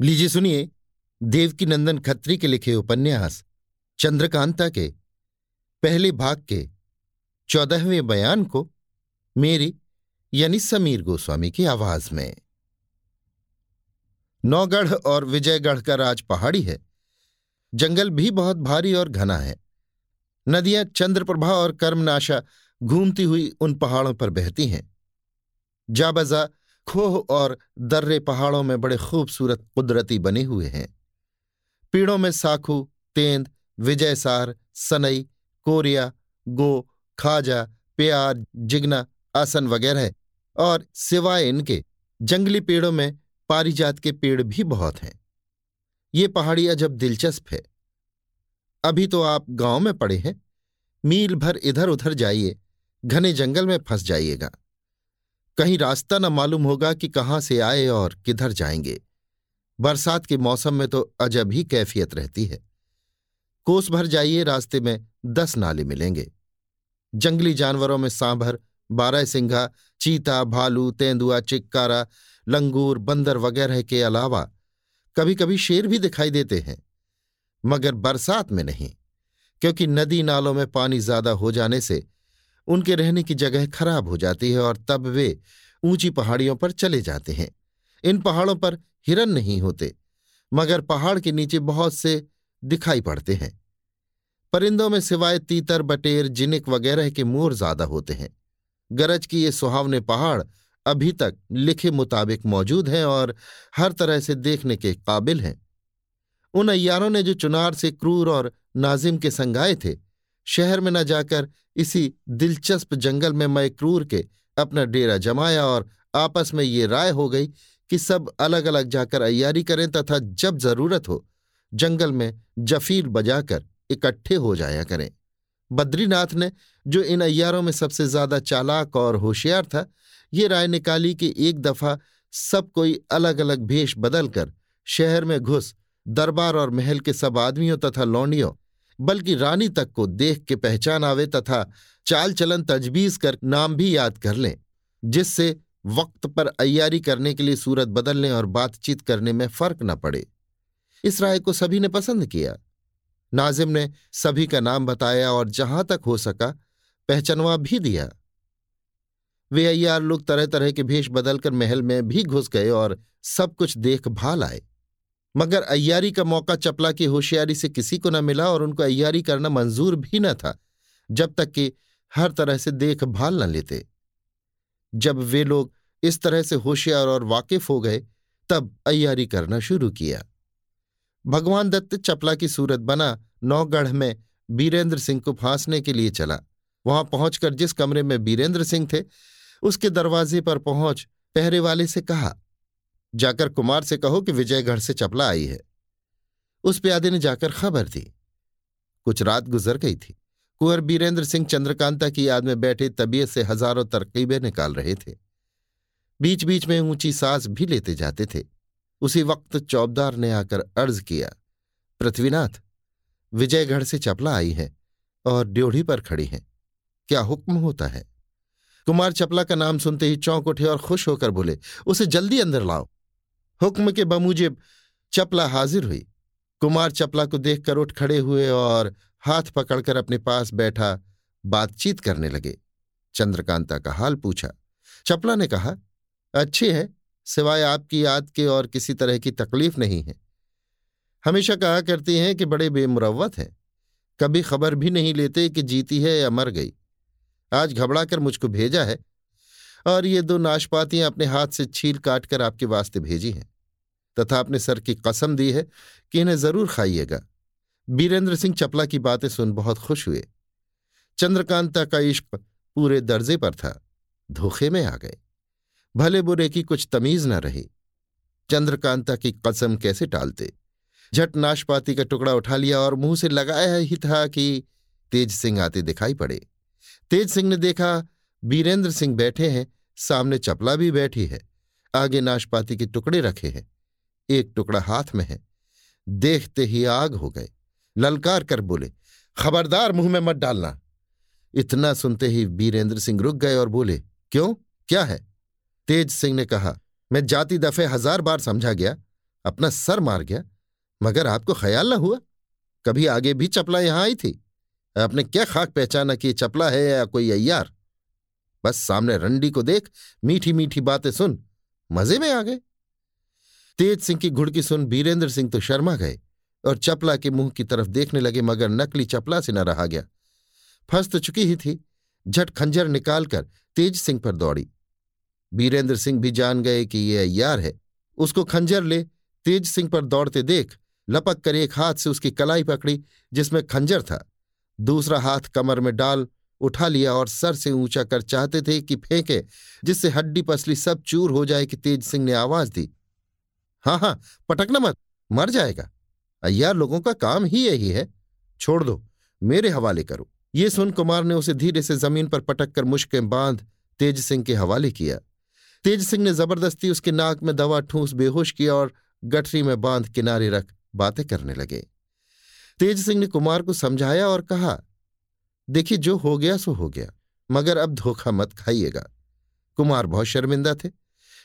लीजिए सुनिए देवकी नंदन खत्री के लिखे उपन्यास, चंद्रकांता के, पहले भाग के, चौदहवें बयान को, मेरी, यानी समीर गोस्वामी की आवाज़ में। नौगढ़ और विजयगढ़ का राज पहाड़ी है। जंगल भी बहुत भारी और घना है। नदियाँ चंद्रप्रभा और कर्मनाशा घूमती हुई उन पहाड़ों पर बहती हैं। जाबजा खोह और दर्रे पहाड़ों में बड़े खूबसूरत कुदरती बने हुए हैं। पेड़ों में साखू, तेंद, विजयसार, सनई, कोरिया, गो, खाजा, प्यार, जिगना, आसन वगैरह और सिवाय इनके जंगली पेड़ों में पारिजात के पेड़ भी बहुत हैं। ये पहाड़ियाँ जब दिलचस्प है, अभी तो आप गाँव में पड़े हैं, मील भर इधर उधर जाइए, घने जंगल में फंस जाइएगा। कहीं रास्ता न मालूम होगा कि कहाँ से आए और किधर जाएँगे। बरसात के मौसम में तो अजब ही कैफियत रहती है। कोस भर जाइए, रास्ते में दस नाले मिलेंगे। जंगली जानवरों में सांभर, बारह सिंघा, चीता, भालू, तेंदुआ, चिक्कारा, लंगूर, बंदर वगैरह के अलावा कभी कभी शेर भी दिखाई देते हैं। मगर बरसात में नहीं, क्योंकि नदी नालों में पानी ज़्यादा हो जाने से उनके रहने की जगह खराब हो जाती है और तब वे ऊँची पहाड़ियों पर चले जाते हैं। इन पहाड़ों पर हिरन नहीं होते, मगर पहाड़ के नीचे बहुत से दिखाई पड़ते हैं। परिंदों में सिवाय तीतर, बटेर, जिनिक वगैरह के मोर ज़्यादा होते हैं। गरज की ये सुहावने पहाड़ अभी तक लिखे मुताबिक मौजूद हैं और हर तरह से देखने के काबिल हैं। उन अयारों ने जो चुनार से क्रूर और नाजिम के संगाए थे शहर में न जाकर इसी दिलचस्प जंगल में मैं क्रूर के अपना डेरा जमाया और आपस में ये राय हो गई कि सब अलग अलग जाकर अयारी करें तथा जब ज़रूरत हो, जंगल में जफील बजाकर इकट्ठे हो जाया करें। बद्रीनाथ ने, जो इन अयारों में सबसे ज़्यादा चालाक और होशियार था, ये राय निकाली कि एक दफ़ा सब कोई अलग अलग भेष बदलकर शहर में घुस, दरबार और महल के सब आदमियों तथा लौंडियों बल्कि रानी तक को देख के पहचान आवे तथा चाल चलन तजबीज कर नाम भी याद कर लें, जिससे वक्त पर अयारी करने के लिए सूरत बदलने और बातचीत करने में फ़र्क न पड़े। इस राय को सभी ने पसंद किया। नाजिम ने सभी का नाम बताया और जहाँ तक हो सका, पहचनवा भी दिया। वे अय्यार लोग तरह तरह के भेष बदलकर महल में भी घुस गए और सब कुछ देख भाल आए। मगर अय्यारी का मौका चपला की होशियारी से किसी को न मिला और उनको अय्यारी करना मंजूर भी न था, जब तक कि हर तरह से देखभाल न लेते। जब वे लोग इस तरह से होशियार और वाकिफ हो गए, तब अय्यारी करना शुरू किया। भगवान दत्त चपला की सूरत बना नौगढ़ में बीरेंद्र सिंह को फांसने के लिए चला। वहाँ पहुंचकर जिस कमरे में बीरेंद्र सिंह थे, उसके दरवाजे पर पहुँच पहरे वाले से कहा जाकर कुमार से कहो कि विजयगढ़ से चपला आई है। उस प्यादे ने जाकर खबर दी। कुछ रात गुजर गई थी। कुंवर बीरेंद्र सिंह चंद्रकांता की याद में बैठे तबीयत से हज़ारों तरकीबें निकाल रहे थे। बीच बीच में ऊँची सांस भी लेते जाते थे। उसी वक्त चौबदार ने आकर अर्ज़ किया, पृथ्वीनाथ विजयगढ़ से चपला आई है और ड्योढ़ी पर खड़ी हैं। क्या हुक्म होता है? कुमार चपला का नाम सुनते ही चौंक उठे और खुश होकर बोले, उसे जल्दी अंदर लाओ। हुक्म के बमूजिब चपला हाजिर हुई। कुमार चपला को देखकर उठ खड़े हुए और हाथ पकड़कर अपने पास बैठा बातचीत करने लगे। चंद्रकांता का हाल पूछा। चपला ने कहा, अच्छी है, सिवाय आपकी याद के और किसी तरह की तकलीफ़ नहीं है। हमेशा कहा करती हैं कि बड़े बेमुरवत हैं। कभी खबर भी नहीं लेते कि जीती है या मर गई। आज घबरा कर मुझको भेजा है। और ये दो नाशपातियाँ अपने हाथ से छील काट कर आपके वास्ते भेजी हैं। तथा अपने सर की कसम दी है कि इन्हें ज़रूर खाइएगा। बीरेंद्र सिंह चपला की बातें सुन बहुत खुश हुए। चंद्रकांता का इश्क पूरे दर्जे पर था। धोखे में आ गए। भले बुरे की कुछ तमीज न रही। चंद्रकांता की कसम कैसे टालते। झट नाशपाती का टुकड़ा उठा लिया और मुँह से लगाया ही था कि तेज सिंह आते दिखाई पड़े। तेज सिंह ने देखा, बीरेंद्र सिंह बैठे हैं सामने चपला भी बैठी है, आगे नाशपाती के टुकड़े रखे हैं। एक टुकड़ा हाथ में है। देखते ही आग हो गए। ललकार कर बोले, खबरदार, मुँह में मत डालना। इतना सुनते ही वीरेंद्र सिंह रुक गए और बोले, क्यों? क्या है? तेज सिंह ने कहा, मैं जाति दफे हज़ार बार समझा गया, अपना सर मार गया, मगर आपको ख्याल न हुआ? कभी आगे भी चपला यहाँ आई थी? आपने क्या खाक पहचाना कि चपला है या कोई अय्यार? बस सामने रंडी को देख मीठी मीठी बातें सुन, मज़े में आ गए। तेज सिंह की घुड़की सुन बीरेंद्र सिंह तो शर्मा गए और चपला के मुँह की तरफ़ देखने लगे मगर नकली चपला से न रहा गया। फंस तो चुकी ही थी, झट खंजर निकालकर तेज सिंह पर दौड़ी। बीरेंद्र सिंह भी जान गए कि ये अय्यार है। उसको खंजर ले, तेज सिंह पर दौड़ते देख, लपक कर एक हाथ से उसकी कलाई पकड़ी, जिसमें खंजर था। दूसरा हाथ कमर में डाल उठा लिया और सर से ऊँचा कर चाहते थे कि फेंके, जिससे हड्डी पसली सब चूर हो जाए कि तेज सिंह ने आवाज़ दी। हाँ हाँ पटकना मत, मर जाएगा। अय्यार, लोगों का काम ही यही है। छोड़ दो, मेरे हवाले करो। ये सुन कुमार ने उसे धीरे से ज़मीन पर पटक कर मुश्कें बाँध तेज सिंह के हवाले किया। तेज सिंह ने ज़बरदस्ती उसके नाक में दवा ठूंस बेहोश किया और गठरी में बाँध किनारे रख बातें करने लगे। तेज सिंह ने कुमार को समझाया और कहा देखिए, जो हो गया, सो हो गया। मगर अब धोखा मत खाइएगा। कुमार बहुत शर्मिंदा थे।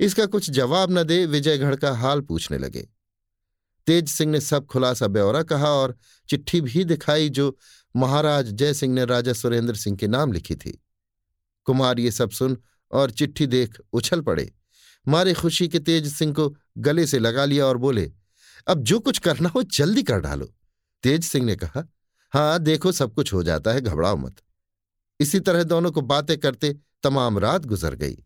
इसका कुछ जवाब न दे विजयगढ़ का हाल पूछने लगे। तेज सिंह ने सब खुलासा ब्यौरा कहा और चिट्ठी भी दिखाई जो महाराज जय सिंह ने राजा सुरेंद्र सिंह के नाम लिखी थी। कुमार ये सब सुन और चिट्ठी देख उछल पड़े। मारे खुशी के तेज सिंह को गले से लगा लिया और बोले, अब जो कुछ करना हो जल्दी कर डालो। तेज सिंह ने कहा हाँ देखो सब कुछ हो जाता है, घबराओ मत। इसी तरह दोनों को बातें करते तमाम रात गुजर गई।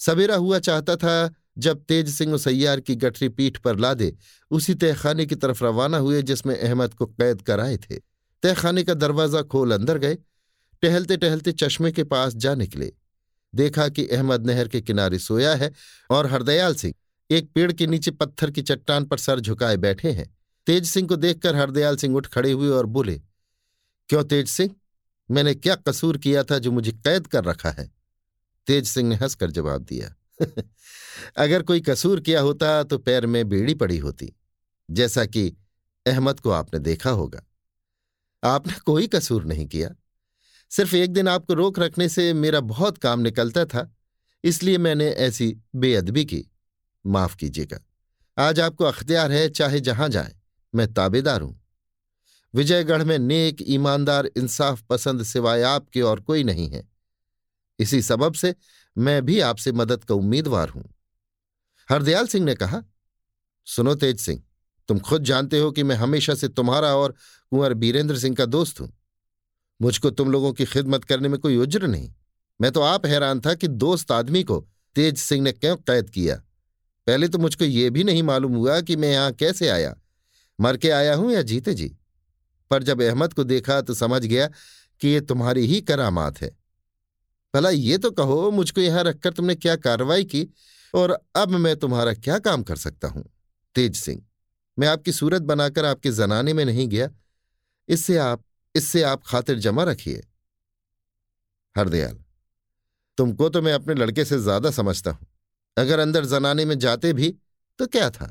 सवेरा हुआ चाहता था, जब तेज सिंह सैयार की गठरी पीठ पर लादे, उसी तहखाने की तरफ़ रवाना हुए जिसमें अहमद को कैद कराए थे। तहखाने का दरवाज़ा खोल अंदर गए। टहलते टहलते चश्मे के पास जा निकले। देखा कि अहमद नहर के किनारे सोया है और हरदयाल सिंह, एक पेड़ के नीचे पत्थर की चट्टान पर सर झुकाए बैठे हैं। तेज सिंह को देखकर हरदयाल सिंह उठ खड़े हुए और बोले क्यों तेज सिंह? मैंने क्या कसूर किया था जो मुझे कैद कर रखा है? तेज सिंह ने हंसकर जवाब दिया, अगर कोई कसूर किया होता तो पैर में बेड़ी पड़ी होती, जैसा कि अहमद को आपने देखा होगा। आपने कोई कसूर नहीं किया। सिर्फ़ एक दिन आपको रोक रखने से मेरा बहुत काम निकलता था, इसलिए मैंने ऐसी बेअदबी की। माफ़ कीजिएगा, आज आपको अख्तियार है चाहे जहाँ जाए, मैं ताबेदार हूँ। विजयगढ़ में नेक, ईमानदार, इंसाफ पसंद सिवाय आपके और कोई नहीं है। इसी सबब से मैं भी आपसे मदद का उम्मीदवार हूँ। हरदयाल सिंह ने कहा, सुनो तेज सिंह, तुम खुद जानते हो कि मैं हमेशा से तुम्हारा और कुंवर बीरेंद्र सिंह का दोस्त हूँ। मुझको तुम लोगों की खिदमत करने में कोई उज्र नहीं। मैं तो आप हैरान था कि दोस्त आदमी को तेज सिंह ने क्यों कैद किया। पहले तो मुझको ये भी नहीं मालूम हुआ कि मैं यहाँ कैसे आया। मर के आया हूँ या जीते जी? पर जब अहमद को देखा तो समझ गया कि ये तुम्हारी ही करामात है। भला ये तो कहो, मुझको यहाँ रखकर तुमने क्या कार्रवाई की और अब मैं तुम्हारा क्या काम कर सकता हूँ? तेज सिंह, मैं आपकी सूरत बनाकर आपके जनाने में नहीं गया। इससे आप इससे आप खातिर जमा रखिए। हरदयाल, तुमको तो मैं अपने लड़के से ज़्यादा समझता हूँ। अगर अंदर जनाने में जाते भी तो क्या था?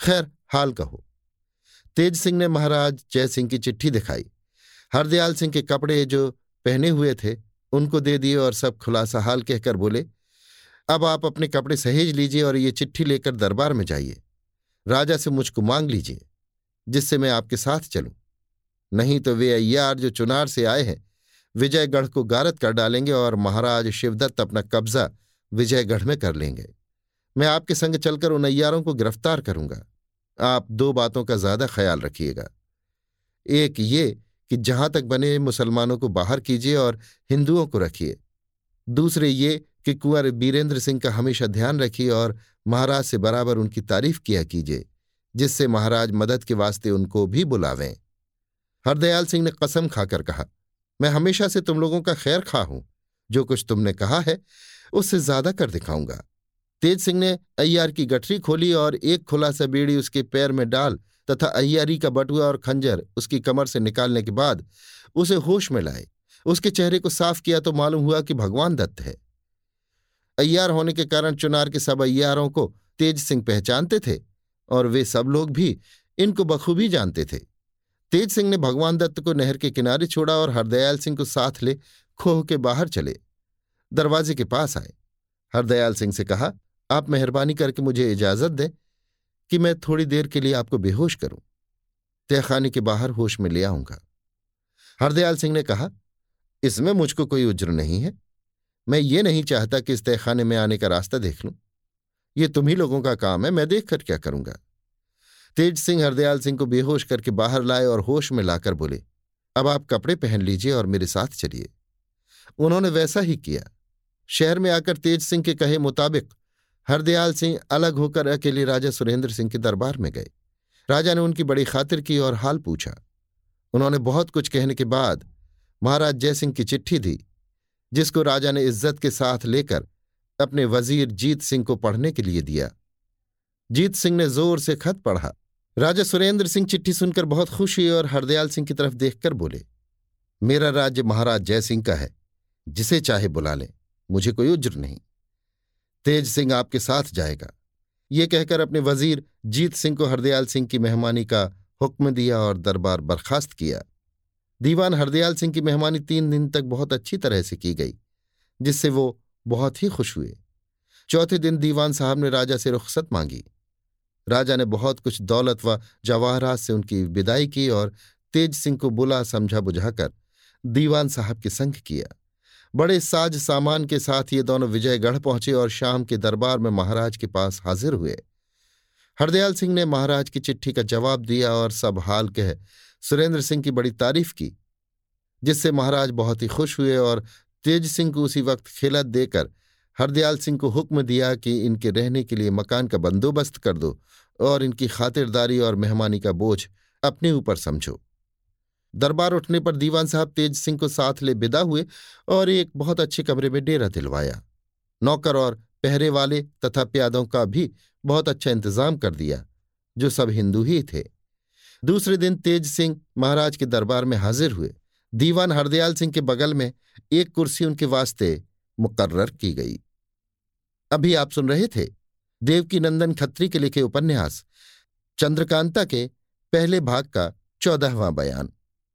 खैर, हाल कहो। तेज सिंह ने महाराज जय सिंह की चिट्ठी दिखाई। हरदयाल सिंह के कपड़े जो पहने हुए थे, उनको दे दिए और सब खुलासा हाल कहकर बोले, अब आप अपने कपड़े सहेज लीजिए और ये चिट्ठी लेकर दरबार में जाइए। राजा से मुझको मांग लीजिए, जिससे मैं आपके साथ चलूँ। नहीं तो वे अय्यार जो चुनार से आए हैं, विजयगढ़ को गारत कर डालेंगे और महाराज शिवदत्त अपना कब्जा विजयगढ़ में कर लेंगे। मैं आपके संग चलकर उन अय्यारों को गिरफ़्तार करूँगा। आप दो बातों का ज़्यादा ख्याल रखिएगा। एक, ये कि जहाँ तक बने मुसलमानों को बाहर कीजिए और हिंदुओं को रखिए। दूसरे, ये कि कुंवर बीरेंद्र सिंह का हमेशा ध्यान रखिए और महाराज से बराबर उनकी तारीफ़ किया कीजिए, जिससे महाराज मदद के वास्ते उनको भी बुलावें। हरदयाल सिंह ने कसम खाकर कहा, मैं हमेशा से तुम लोगों का खैर खा हूँ। जो कुछ तुमने कहा है, उससे ज़्यादा कर दिखाऊँगा। तेज सिंह ने अय्यार की गठरी खोली और एक खुला सा बेड़ी उसके पैर में डाल तथा अय्यारी का बटुआ और खंजर उसकी कमर से निकालने के बाद उसे होश में लाए। उसके चेहरे को साफ़ किया तो मालूम हुआ कि भगवान दत्त है। अय्यार होने के कारण चुनार के सब अय्यारों को तेज सिंह पहचानते थे और वे सब लोग भी इनको बखूबी जानते थे। तेज सिंह ने भगवान दत्त को नहर के किनारे छोड़ा और हरदयाल सिंह को साथ ले खोह के बाहर चले। दरवाजे के पास आए। हरदयाल सिंह से कहा आप मेहरबानी करके मुझे इजाज़त दें कि मैं थोड़ी देर के लिए आपको बेहोश करूँ। तहखाने के बाहर होश में ले आऊँगा। हरदयाल सिंह ने कहा, इसमें मुझको कोई उज्र नहीं है। मैं ये नहीं चाहता कि इस तहखाने में आने का रास्ता देख लूँ। ये तुम्ही लोगों का काम है, मैं देख कर क्या करूँगा? तेज सिंह हरदयाल सिंह को बेहोश करके बाहर लाए और होश में लाकर बोले, अब आप कपड़े पहन लीजिए और मेरे साथ चलिए। उन्होंने वैसा ही किया। शहर में आकर तेज सिंह के कहे मुताबिक हरदयाल सिंह अलग होकर अकेले राजा सुरेंद्र सिंह के दरबार में गए। राजा ने उनकी बड़ी खातिर की और हाल पूछा। उन्होंने बहुत कुछ कहने के बाद महाराज जयसिंह की चिट्ठी दी, जिसको राजा ने इज़्ज़त के साथ लेकर अपने वज़ीर जीत सिंह को पढ़ने के लिए दिया। जीत सिंह ने ज़ोर से खत पढ़ा। राजा सुरेंद्र सिंह चिट्ठी सुनकर बहुत खुश हुए और हरदयाल सिंह की तरफ़ देखकर बोले, मेरा राज्य महाराज जयसिंह का है, जिसे चाहे बुला लें, मुझे कोई उज्र नहीं। तेज सिंह आपके साथ जाएगा। ये कहकर अपने वज़ीर जीत सिंह को हरदयाल सिंह की मेहमानी का हुक्म दिया और दरबार बर्खास्त किया। दीवान हरदयाल सिंह की मेहमानी तीन दिन तक बहुत अच्छी तरह से की गई, जिससे वो बहुत ही खुश हुए। चौथे दिन दीवान साहब ने राजा से रुख्सत मांगी। राजा ने बहुत कुछ दौलत व जवाहरात से उनकी विदाई की और तेज सिंह को बुला समझा बुझाकर दीवान साहब के संग किया। बड़े साज सामान के साथ ये दोनों विजयगढ़ पहुँचे और शाम के दरबार में महाराज के पास हाजिर हुए। हरदयाल सिंह ने महाराज की चिट्ठी का जवाब दिया और सब हाल कह सुरेंद्र सिंह की बड़ी तारीफ़ की, जिससे महाराज बहुत ही खुश हुए और तेज सिंह को उसी वक्त खिलत देकर हरदयाल सिंह को हुक्म दिया कि इनके रहने के लिए मकान का बंदोबस्त कर दो और इनकी खातिरदारी और मेहमानी का बोझ अपने ऊपर समझो। दरबार उठने पर दीवान साहब तेज सिंह को साथ ले विदा हुए और एक बहुत अच्छे कमरे में डेरा दिलवाया। नौकर और पहरे वाले तथा प्यादों का भी बहुत अच्छा इंतज़ाम कर दिया, जो सब हिंदू ही थे। दूसरे दिन तेज सिंह महाराज के दरबार में हाजिर हुए। दीवान हरदयाल सिंह के बगल में एक कुर्सी उनके वास्ते मुकर्र की गई। अभी आप सुन रहे थे देवकी नंदन खत्री के लिखे उपन्यास, चंद्रकांता के पहले भाग का चौदहवां बयान।